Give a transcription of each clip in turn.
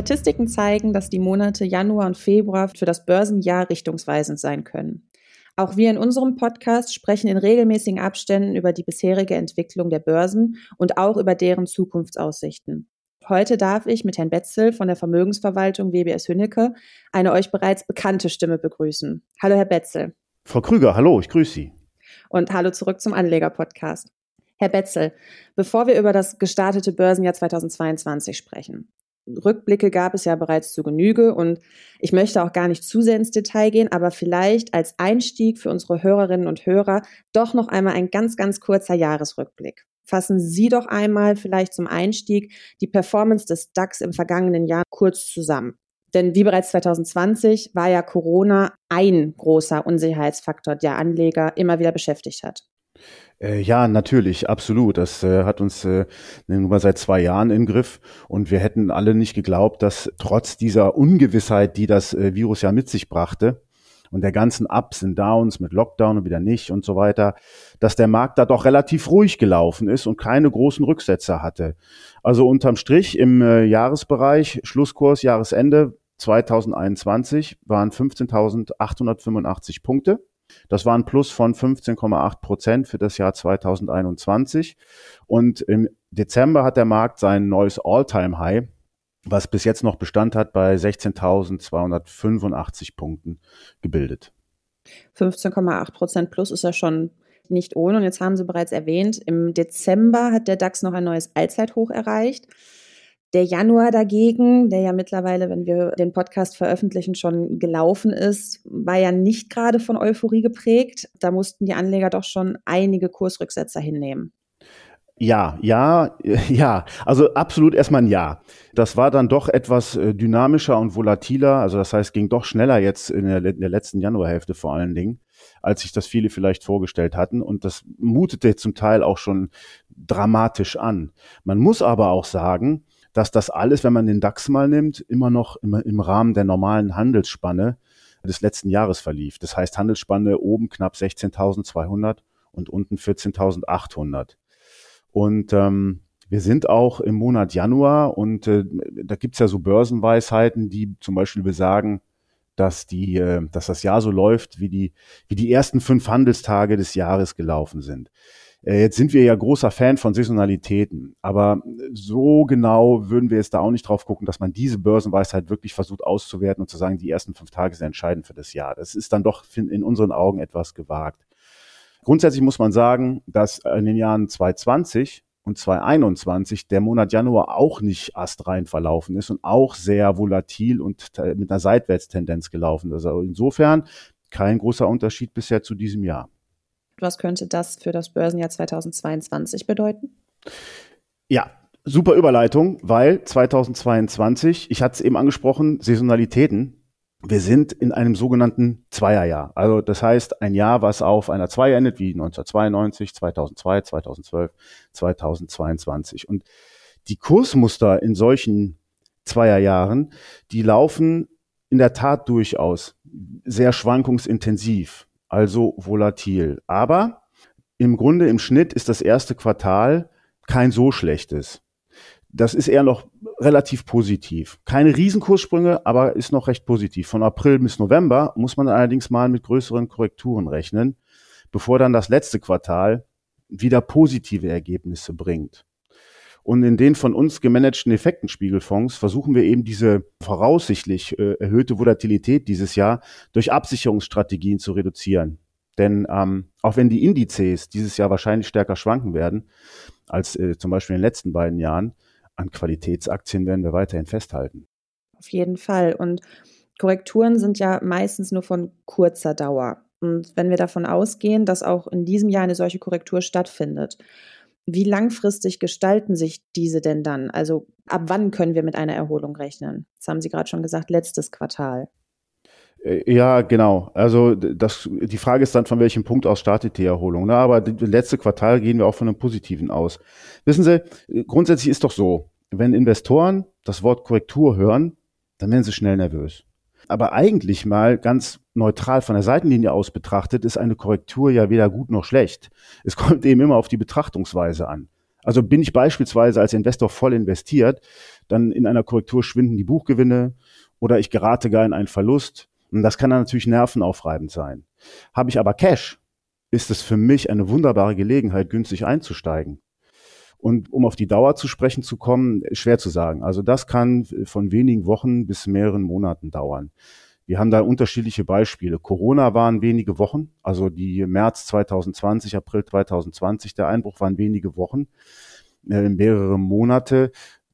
Statistiken zeigen, dass die Monate Januar und Februar für das Börsenjahr richtungsweisend sein können. Auch wir in unserem Podcast sprechen in regelmäßigen Abständen über die bisherige Entwicklung der Börsen und auch über deren Zukunftsaussichten. Heute darf ich mit Herrn Betzel von der Vermögensverwaltung WBS Hünnecke eine euch bereits bekannte Stimme begrüßen. Hallo, Herr Betzel. Frau Krüger, hallo, ich grüße Sie. Und hallo zurück zum Anleger-Podcast. Herr Betzel, bevor wir über das gestartete Börsenjahr 2022 sprechen. Rückblicke gab es ja bereits zu Genüge und ich möchte auch gar nicht zu sehr ins Detail gehen, aber vielleicht als Einstieg für unsere Hörerinnen und Hörer doch noch einmal ein ganz, ganz kurzer Jahresrückblick. Fassen Sie doch einmal vielleicht zum Einstieg die Performance des DAX im vergangenen Jahr kurz zusammen. Denn wie bereits 2020 war ja Corona ein großer Unsicherheitsfaktor, der Anleger immer wieder beschäftigt hat. Äh, ja, natürlich, absolut. Das äh, hat uns äh, nun mal seit zwei Jahren im Griff und wir hätten alle nicht geglaubt, dass trotz dieser Ungewissheit, die das äh, Virus ja mit sich brachte und der ganzen Ups und Downs mit Lockdown und wieder nicht und so weiter, dass der Markt da doch relativ ruhig gelaufen ist und keine großen Rücksetzer hatte. Also unterm Strich im äh, Jahresbereich, Schlusskurs, Jahresende 2021 waren 15.885 Punkte. Das war ein Plus von 15,8 Prozent für das Jahr 2021. Und im Dezember hat der Markt sein neues All-Time-High, was bis jetzt noch Bestand hat, bei 16.285 Punkten gebildet. 15,8 Prozent plus ist ja schon nicht ohne. Und jetzt haben Sie bereits erwähnt, im Dezember hat der DAX noch ein neues Allzeithoch erreicht. Der Januar dagegen, der ja mittlerweile, wenn wir den Podcast veröffentlichen, schon gelaufen ist, war ja nicht gerade von Euphorie geprägt. Da mussten die Anleger doch schon einige Kursrücksetzer hinnehmen. Ja, ja, ja. Also absolut erstmal ein Ja. Das war dann doch etwas äh, dynamischer und volatiler. Also das heißt, ging doch schneller jetzt in der, in der letzten Januarhälfte vor allen Dingen, als sich das viele vielleicht vorgestellt hatten. Und das mutete zum Teil auch schon dramatisch an. Man muss aber auch sagen, dass das alles, wenn man den DAX mal nimmt, immer noch im, im Rahmen der normalen Handelsspanne des letzten Jahres verlief. Das heißt Handelsspanne oben knapp 16.200 und unten 14.800. Und ähm, wir sind auch im Monat Januar und äh, da gibt's ja so Börsenweisheiten, die zum Beispiel besagen, dass die, äh, dass das Jahr so läuft, wie die, wie die ersten fünf Handelstage des Jahres gelaufen sind. Äh, jetzt sind wir ja großer Fan von Saisonalitäten, aber so genau würden wir jetzt da auch nicht drauf gucken, dass man diese Börsenweisheit wirklich versucht auszuwerten und zu sagen, die ersten fünf Tage sind entscheidend für das Jahr. Das ist dann doch in unseren Augen etwas gewagt. Grundsätzlich muss man sagen, dass in den Jahren 2020 und 2021 der Monat Januar auch nicht astrein verlaufen ist und auch sehr volatil und mit einer Seitwärtstendenz gelaufen ist. Also insofern kein großer Unterschied bisher zu diesem Jahr. Was könnte das für das Börsenjahr 2022 bedeuten? Ja, super Überleitung, weil 2022, ich hatte es eben angesprochen, Saisonalitäten. Wir sind in einem sogenannten Zweierjahr. Also das heißt, ein Jahr, was auf einer Zwei endet, wie 1992, 2002, 2012, 2022. Und die Kursmuster in solchen Zweierjahren, die laufen in der Tat durchaus sehr schwankungsintensiv also volatil. Aber im Grunde im Schnitt ist das erste Quartal kein so schlechtes. Das ist eher noch relativ positiv. Keine Riesenkurssprünge, aber ist noch recht positiv. Von April bis November muss man allerdings mal mit größeren Korrekturen rechnen, bevor dann das letzte Quartal wieder positive Ergebnisse bringt. Und in den von uns gemanagten Effektenspiegelfonds versuchen wir eben diese voraussichtlich äh, erhöhte Volatilität dieses Jahr durch Absicherungsstrategien zu reduzieren. Denn ähm, auch wenn die Indizes dieses Jahr wahrscheinlich stärker schwanken werden als äh, zum Beispiel in den letzten beiden Jahren, an Qualitätsaktien werden wir weiterhin festhalten. Auf jeden Fall. Und Korrekturen sind ja meistens nur von kurzer Dauer. Und wenn wir davon ausgehen, dass auch in diesem Jahr eine solche Korrektur stattfindet, wie langfristig gestalten sich diese denn dann? Also ab wann können wir mit einer Erholung rechnen? Das haben Sie gerade schon gesagt, letztes Quartal. Äh, ja, genau. Also das, die Frage ist dann, von welchem Punkt aus startet die Erholung. Ne? Aber das letzte Quartal gehen wir auch von einem positiven aus. Wissen Sie, grundsätzlich ist doch so, wenn Investoren das Wort Korrektur hören, dann werden sie schnell nervös. Aber eigentlich mal ganz neutral von der Seitenlinie aus betrachtet, ist eine Korrektur ja weder gut noch schlecht. Es kommt eben immer auf die Betrachtungsweise an. Also bin ich beispielsweise als Investor voll investiert, dann in einer Korrektur schwinden die Buchgewinne oder ich gerate gar in einen Verlust. Und das kann dann natürlich nervenaufreibend sein. Habe ich aber Cash, ist es für mich eine wunderbare Gelegenheit, günstig einzusteigen. Und um auf die Dauer zu sprechen zu kommen, schwer zu sagen. Also das kann von wenigen Wochen bis mehreren Monaten dauern. Wir haben da unterschiedliche Beispiele. Corona waren wenige Wochen, also die März 2020, April 2020, der Einbruch waren wenige Wochen, äh, mehrere Monate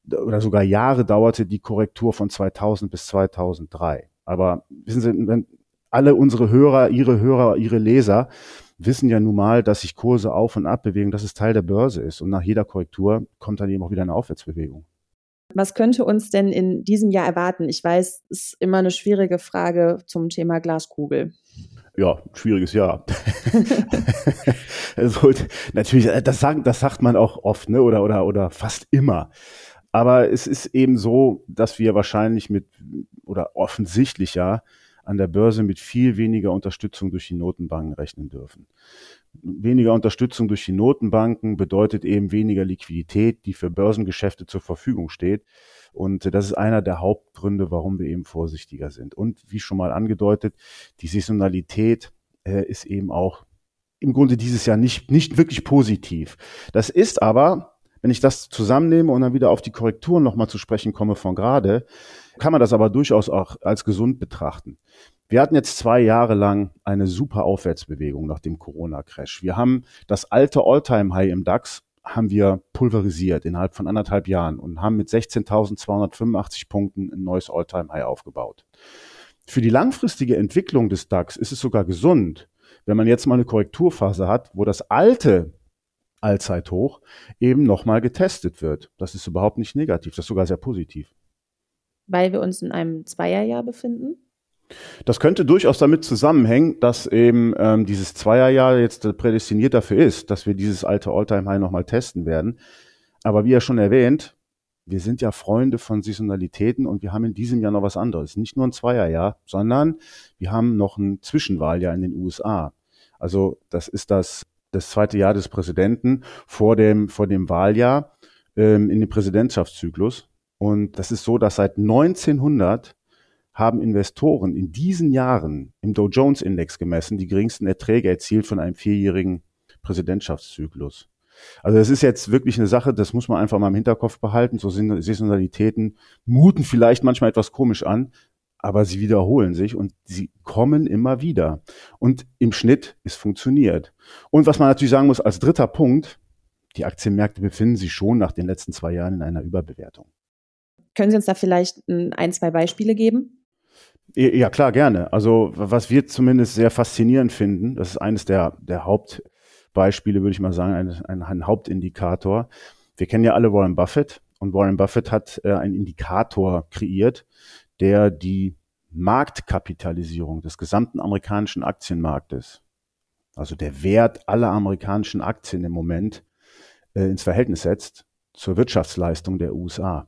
oder sogar Jahre dauerte die Korrektur von 2000 bis 2003. Aber wissen Sie, wenn alle unsere Hörer, Ihre Hörer, Ihre Leser wissen ja nun mal, dass sich Kurse auf und ab bewegen, dass es Teil der Börse ist. Und nach jeder Korrektur kommt dann eben auch wieder eine Aufwärtsbewegung. Was könnte uns denn in diesem Jahr erwarten? Ich weiß, es ist immer eine schwierige Frage zum Thema Glaskugel. Ja, schwieriges Jahr. also, natürlich, das, sagen, das sagt man auch oft, ne? Oder, oder, oder fast immer. Aber es ist eben so, dass wir wahrscheinlich mit, oder offensichtlich ja, an der Börse mit viel weniger Unterstützung durch die Notenbanken rechnen dürfen. Weniger Unterstützung durch die Notenbanken bedeutet eben weniger Liquidität, die für Börsengeschäfte zur Verfügung steht. Und das ist einer der Hauptgründe, warum wir eben vorsichtiger sind. Und wie schon mal angedeutet, die Saisonalität äh, ist eben auch im Grunde dieses Jahr nicht, nicht wirklich positiv. Das ist aber, wenn ich das zusammennehme und dann wieder auf die Korrekturen nochmal zu sprechen komme von gerade, kann man das aber durchaus auch als gesund betrachten. Wir hatten jetzt zwei Jahre lang eine super Aufwärtsbewegung nach dem Corona-Crash. Wir haben das alte All-Time-High im DAX haben wir pulverisiert innerhalb von anderthalb Jahren und haben mit 16.285 Punkten ein neues All-Time-High aufgebaut. Für die langfristige Entwicklung des DAX ist es sogar gesund, wenn man jetzt mal eine Korrekturphase hat, wo das alte Allzeithoch eben nochmal getestet wird. Das ist überhaupt nicht negativ, das ist sogar sehr positiv weil wir uns in einem Zweierjahr befinden? Das könnte durchaus damit zusammenhängen, dass eben ähm, dieses Zweierjahr jetzt prädestiniert dafür ist, dass wir dieses alte Alltime-High nochmal testen werden. Aber wie ja schon erwähnt, wir sind ja Freunde von Saisonalitäten und wir haben in diesem Jahr noch was anderes. Nicht nur ein Zweierjahr, sondern wir haben noch ein Zwischenwahljahr in den USA. Also das ist das, das zweite Jahr des Präsidenten vor dem, vor dem Wahljahr ähm, in dem Präsidentschaftszyklus. Und das ist so, dass seit 1900 haben Investoren in diesen Jahren im Dow Jones Index gemessen die geringsten Erträge erzielt von einem vierjährigen Präsidentschaftszyklus. Also das ist jetzt wirklich eine Sache, das muss man einfach mal im Hinterkopf behalten. So Saisonalitäten muten vielleicht manchmal etwas komisch an, aber sie wiederholen sich und sie kommen immer wieder. Und im Schnitt ist funktioniert. Und was man natürlich sagen muss als dritter Punkt, die Aktienmärkte befinden sich schon nach den letzten zwei Jahren in einer Überbewertung. Können Sie uns da vielleicht ein, zwei Beispiele geben? Ja, klar, gerne. Also, was wir zumindest sehr faszinierend finden, das ist eines der, der Hauptbeispiele, würde ich mal sagen, ein, ein, Hauptindikator. Wir kennen ja alle Warren Buffett und Warren Buffett hat äh, einen Indikator kreiert, der die Marktkapitalisierung des gesamten amerikanischen Aktienmarktes, also der Wert aller amerikanischen Aktien im Moment, äh, ins Verhältnis setzt zur Wirtschaftsleistung der USA.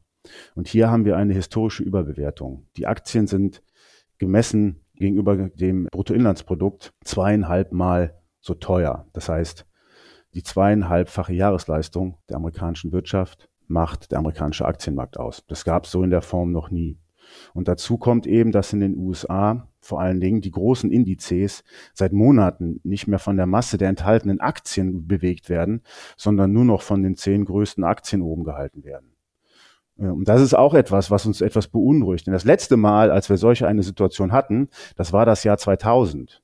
Und hier haben wir eine historische Überbewertung. Die Aktien sind gemessen gegenüber dem Bruttoinlandsprodukt zweieinhalb Mal so teuer. Das heißt, die zweieinhalbfache Jahresleistung der amerikanischen Wirtschaft macht der amerikanische Aktienmarkt aus. Das gab es so in der Form noch nie. Und dazu kommt eben, dass in den USA vor allen Dingen die großen Indizes seit Monaten nicht mehr von der Masse der enthaltenen Aktien bewegt werden, sondern nur noch von den zehn größten Aktien oben gehalten werden. Und das ist auch etwas, was uns etwas beunruhigt. Denn das letzte Mal, als wir solche eine Situation hatten, das war das Jahr 2000.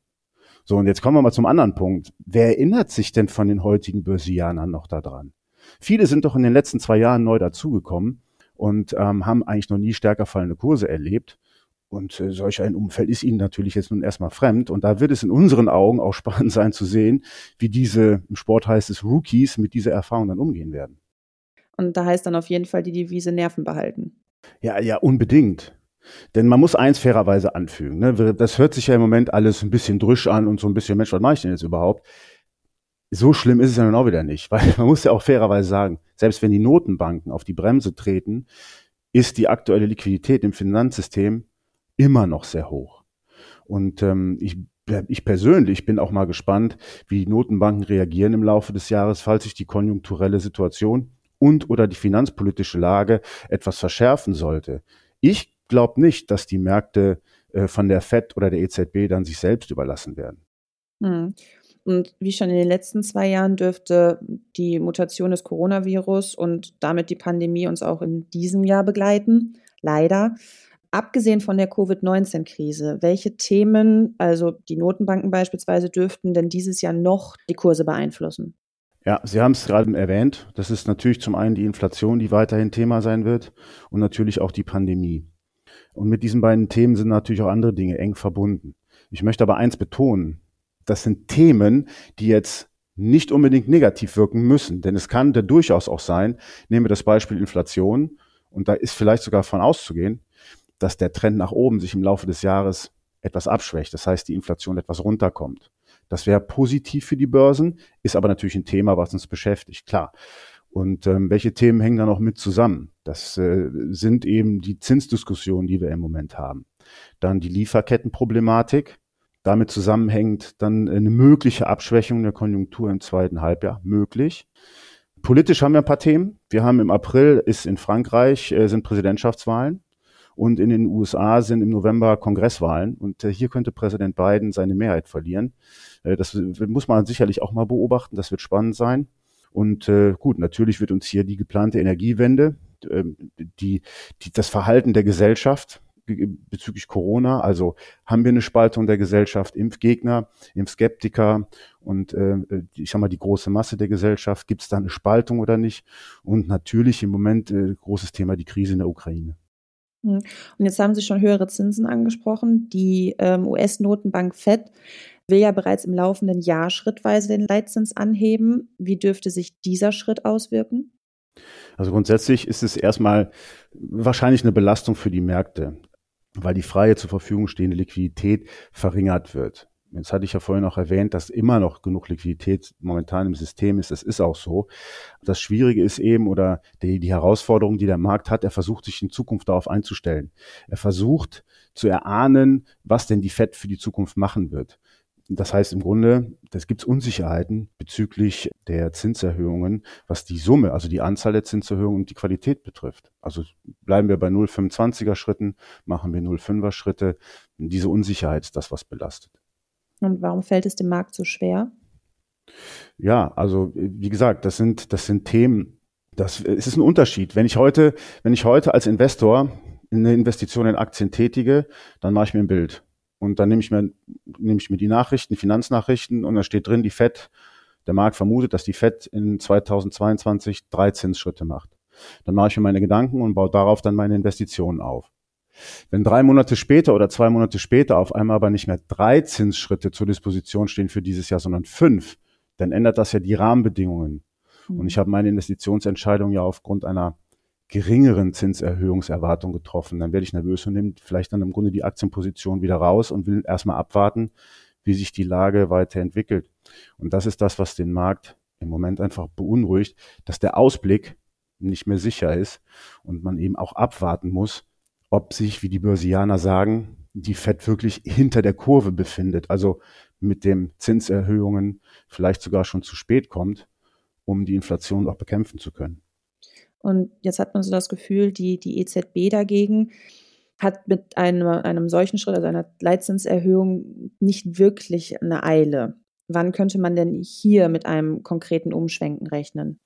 So, und jetzt kommen wir mal zum anderen Punkt. Wer erinnert sich denn von den heutigen Börsianern noch daran? Viele sind doch in den letzten zwei Jahren neu dazugekommen und ähm, haben eigentlich noch nie stärker fallende Kurse erlebt. Und äh, solch ein Umfeld ist ihnen natürlich jetzt nun erstmal fremd. Und da wird es in unseren Augen auch spannend sein zu sehen, wie diese, im Sport heißt es Rookies, mit dieser Erfahrung dann umgehen werden. Und da heißt dann auf jeden Fall die Devise Nerven behalten. Ja, ja, unbedingt. Denn man muss eins fairerweise anfügen. Ne? Das hört sich ja im Moment alles ein bisschen drüsch an und so ein bisschen, Mensch, was mache ich denn jetzt überhaupt? So schlimm ist es ja nun auch wieder nicht, weil man muss ja auch fairerweise sagen, selbst wenn die Notenbanken auf die Bremse treten, ist die aktuelle Liquidität im Finanzsystem immer noch sehr hoch. Und ähm, ich ich persönlich bin auch mal gespannt, wie die Notenbanken reagieren im Laufe des Jahres, falls sich die konjunkturelle Situation und oder die finanzpolitische Lage etwas verschärfen sollte. Ich glaube nicht, dass die Märkte äh, von der FED oder der EZB dann sich selbst überlassen werden. Hm. Und wie schon in den letzten zwei Jahren dürfte die Mutation des Coronavirus und damit die Pandemie uns auch in diesem Jahr begleiten. Leider. Abgesehen von der Covid-19-Krise, welche Themen, also die Notenbanken beispielsweise, dürften denn dieses Jahr noch die Kurse beeinflussen? Ja, Sie haben es gerade erwähnt. Das ist natürlich zum einen die Inflation, die weiterhin Thema sein wird und natürlich auch die Pandemie. Und mit diesen beiden Themen sind natürlich auch andere Dinge eng verbunden. Ich möchte aber eins betonen das sind Themen, die jetzt nicht unbedingt negativ wirken müssen, denn es kann da durchaus auch sein, nehmen wir das Beispiel Inflation, und da ist vielleicht sogar von auszugehen, dass der Trend nach oben sich im Laufe des Jahres etwas abschwächt. Das heißt, die Inflation etwas runterkommt. Das wäre positiv für die Börsen, ist aber natürlich ein Thema, was uns beschäftigt, klar. Und ähm, welche Themen hängen da noch mit zusammen? Das äh, sind eben die Zinsdiskussionen, die wir im Moment haben. Dann die Lieferkettenproblematik, damit zusammenhängt dann eine mögliche Abschwächung der Konjunktur im zweiten Halbjahr möglich. Politisch haben wir ein paar Themen. Wir haben im April ist in Frankreich äh, sind Präsidentschaftswahlen und in den USA sind im November Kongresswahlen und äh, hier könnte Präsident Biden seine Mehrheit verlieren. Äh, das muss man sicherlich auch mal beobachten. Das wird spannend sein. Und äh, gut, natürlich wird uns hier die geplante Energiewende, äh, die, die, das Verhalten der Gesellschaft, bezüglich Corona. Also haben wir eine Spaltung der Gesellschaft, Impfgegner, Impfskeptiker und äh, ich sag mal die große Masse der Gesellschaft. Gibt es da eine Spaltung oder nicht? Und natürlich im Moment äh, großes Thema die Krise in der Ukraine. Hm. Und jetzt haben Sie schon höhere Zinsen angesprochen. Die ähm, US-Notenbank Fed will ja bereits im laufenden Jahr schrittweise den Leitzins anheben. Wie dürfte sich dieser Schritt auswirken? Also grundsätzlich ist es erstmal wahrscheinlich eine Belastung für die Märkte weil die freie zur Verfügung stehende Liquidität verringert wird. Jetzt hatte ich ja vorhin auch erwähnt, dass immer noch genug Liquidität momentan im System ist. Das ist auch so. Das Schwierige ist eben oder die, die Herausforderung, die der Markt hat, er versucht sich in Zukunft darauf einzustellen. Er versucht zu erahnen, was denn die FED für die Zukunft machen wird. Das heißt im Grunde, es gibt Unsicherheiten bezüglich der Zinserhöhungen, was die Summe, also die Anzahl der Zinserhöhungen und die Qualität betrifft. Also bleiben wir bei 0,25er Schritten, machen wir 0,5er Schritte. Diese Unsicherheit ist das, was belastet. Und warum fällt es dem Markt so schwer? Ja, also wie gesagt, das sind, das sind Themen, das, es ist ein Unterschied. Wenn ich heute, wenn ich heute als Investor eine Investition in Aktien tätige, dann mache ich mir ein Bild. Und dann nehme ich mir, nehme ich mir die Nachrichten, Finanznachrichten und da steht drin, die FED, der Markt vermutet, dass die FED in 2022 drei Zinsschritte macht. Dann mache ich mir meine Gedanken und baue darauf dann meine Investitionen auf. Wenn drei Monate später oder zwei Monate später auf einmal aber nicht mehr drei Zinsschritte zur Disposition stehen für dieses Jahr, sondern fünf, dann ändert das ja die Rahmenbedingungen. Mhm. Und ich habe meine Investitionsentscheidung ja aufgrund einer geringeren Zinserhöhungserwartung getroffen. Dann werde ich nervös und nehme vielleicht dann im Grunde die Aktienposition wieder raus und will erstmal abwarten, wie sich die Lage weiterentwickelt. Und das ist das, was den Markt im Moment einfach beunruhigt, dass der Ausblick nicht mehr sicher ist und man eben auch abwarten muss, ob sich, wie die Börsianer sagen, die Fed wirklich hinter der Kurve befindet, also mit den Zinserhöhungen vielleicht sogar schon zu spät kommt, um die Inflation auch bekämpfen zu können. Und jetzt hat man so das Gefühl, die, die EZB dagegen hat mit einem, einem solchen Schritt, also einer Leitzinserhöhung, nicht wirklich eine Eile. Wann könnte man denn hier mit einem konkreten Umschwenken rechnen?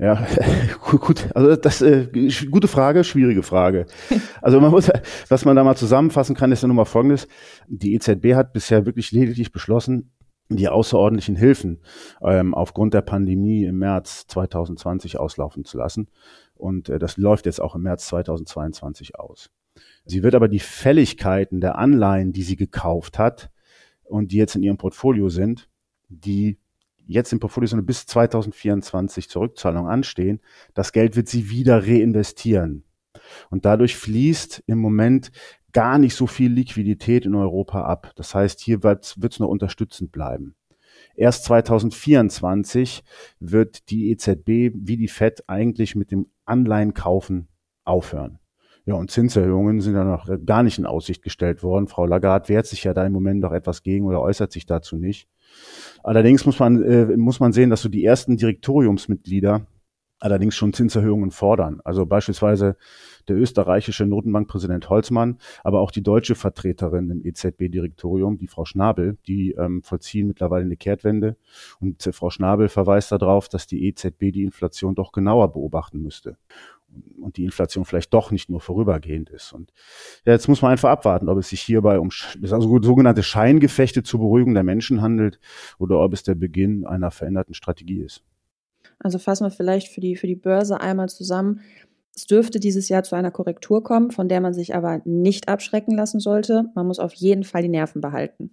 Ja, gut, also das äh, gute Frage, schwierige Frage. Also man muss, was man da mal zusammenfassen kann, ist ja nun mal folgendes. Die EZB hat bisher wirklich lediglich beschlossen, die außerordentlichen Hilfen ähm, aufgrund der Pandemie im März 2020 auslaufen zu lassen. Und äh, das läuft jetzt auch im März 2022 aus. Sie wird aber die Fälligkeiten der Anleihen, die sie gekauft hat und die jetzt in ihrem Portfolio sind, die jetzt im Portfolio sind bis 2024 zur Rückzahlung anstehen, das Geld wird sie wieder reinvestieren. Und dadurch fließt im Moment gar nicht so viel Liquidität in Europa ab. Das heißt, hier wird es noch unterstützend bleiben. Erst 2024 wird die EZB wie die Fed eigentlich mit dem Anleihenkaufen aufhören. Ja, und Zinserhöhungen sind ja noch gar nicht in Aussicht gestellt worden. Frau Lagarde wehrt sich ja da im Moment noch etwas gegen oder äußert sich dazu nicht. Allerdings muss man, äh, muss man sehen, dass so die ersten Direktoriumsmitglieder allerdings schon Zinserhöhungen fordern. Also beispielsweise der österreichische Notenbankpräsident Holzmann, aber auch die deutsche Vertreterin im EZB-Direktorium, die Frau Schnabel, die ähm, vollziehen mittlerweile eine Kehrtwende. Und äh, Frau Schnabel verweist darauf, dass die EZB die Inflation doch genauer beobachten müsste und die Inflation vielleicht doch nicht nur vorübergehend ist. Und ja, jetzt muss man einfach abwarten, ob es sich hierbei um also sogenannte Scheingefechte zur Beruhigung der Menschen handelt oder ob es der Beginn einer veränderten Strategie ist. Also fassen wir vielleicht für die, für die Börse einmal zusammen. Es dürfte dieses Jahr zu einer Korrektur kommen, von der man sich aber nicht abschrecken lassen sollte. Man muss auf jeden Fall die Nerven behalten.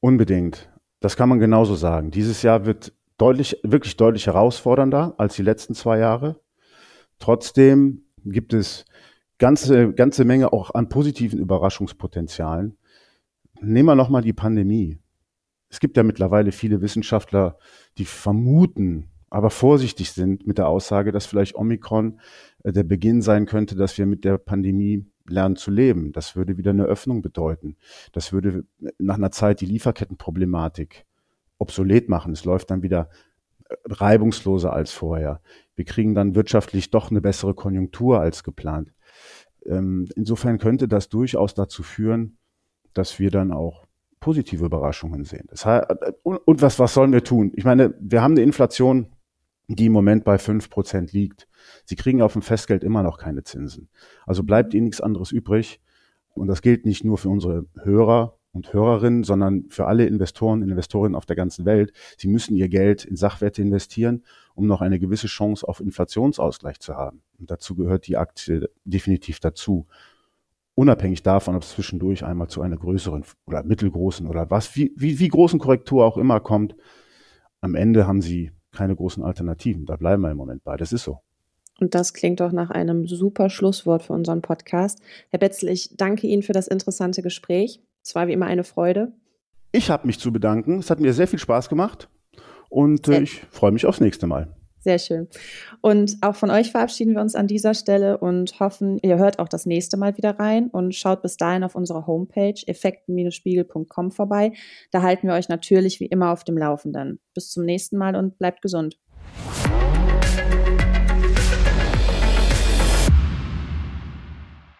Unbedingt. Das kann man genauso sagen. Dieses Jahr wird deutlich, wirklich deutlich herausfordernder als die letzten zwei Jahre. Trotzdem gibt es ganze, ganze Menge auch an positiven Überraschungspotenzialen. Nehmen wir nochmal die Pandemie. Es gibt ja mittlerweile viele Wissenschaftler, die vermuten, aber vorsichtig sind mit der Aussage, dass vielleicht Omikron äh, der Beginn sein könnte, dass wir mit der Pandemie lernen zu leben. Das würde wieder eine Öffnung bedeuten. Das würde nach einer Zeit die Lieferkettenproblematik obsolet machen. Es läuft dann wieder äh, reibungsloser als vorher. Wir kriegen dann wirtschaftlich doch eine bessere Konjunktur als geplant. Ähm, insofern könnte das durchaus dazu führen, dass wir dann auch positive Überraschungen sehen. Das heißt, und was, was sollen wir tun? Ich meine, wir haben eine Inflation, die im Moment bei fünf Prozent liegt. Sie kriegen auf dem Festgeld immer noch keine Zinsen. Also bleibt ihnen nichts anderes übrig. Und das gilt nicht nur für unsere Hörer und Hörerinnen, sondern für alle Investoren und Investorinnen auf der ganzen Welt. Sie müssen ihr Geld in Sachwerte investieren, um noch eine gewisse Chance auf Inflationsausgleich zu haben. Und dazu gehört die Aktie definitiv dazu unabhängig davon, ob es zwischendurch einmal zu einer größeren oder mittelgroßen oder was, wie, wie, wie großen Korrektur auch immer kommt, am Ende haben sie keine großen Alternativen. Da bleiben wir im Moment bei. Das ist so. Und das klingt doch nach einem super Schlusswort für unseren Podcast. Herr Betzel, ich danke Ihnen für das interessante Gespräch. Es war wie immer eine Freude. Ich habe mich zu bedanken. Es hat mir sehr viel Spaß gemacht und äh, ich freue mich aufs nächste Mal. Sehr schön. Und auch von euch verabschieden wir uns an dieser Stelle und hoffen, ihr hört auch das nächste Mal wieder rein und schaut bis dahin auf unserer Homepage effekten-spiegel.com vorbei. Da halten wir euch natürlich wie immer auf dem Laufenden. Bis zum nächsten Mal und bleibt gesund.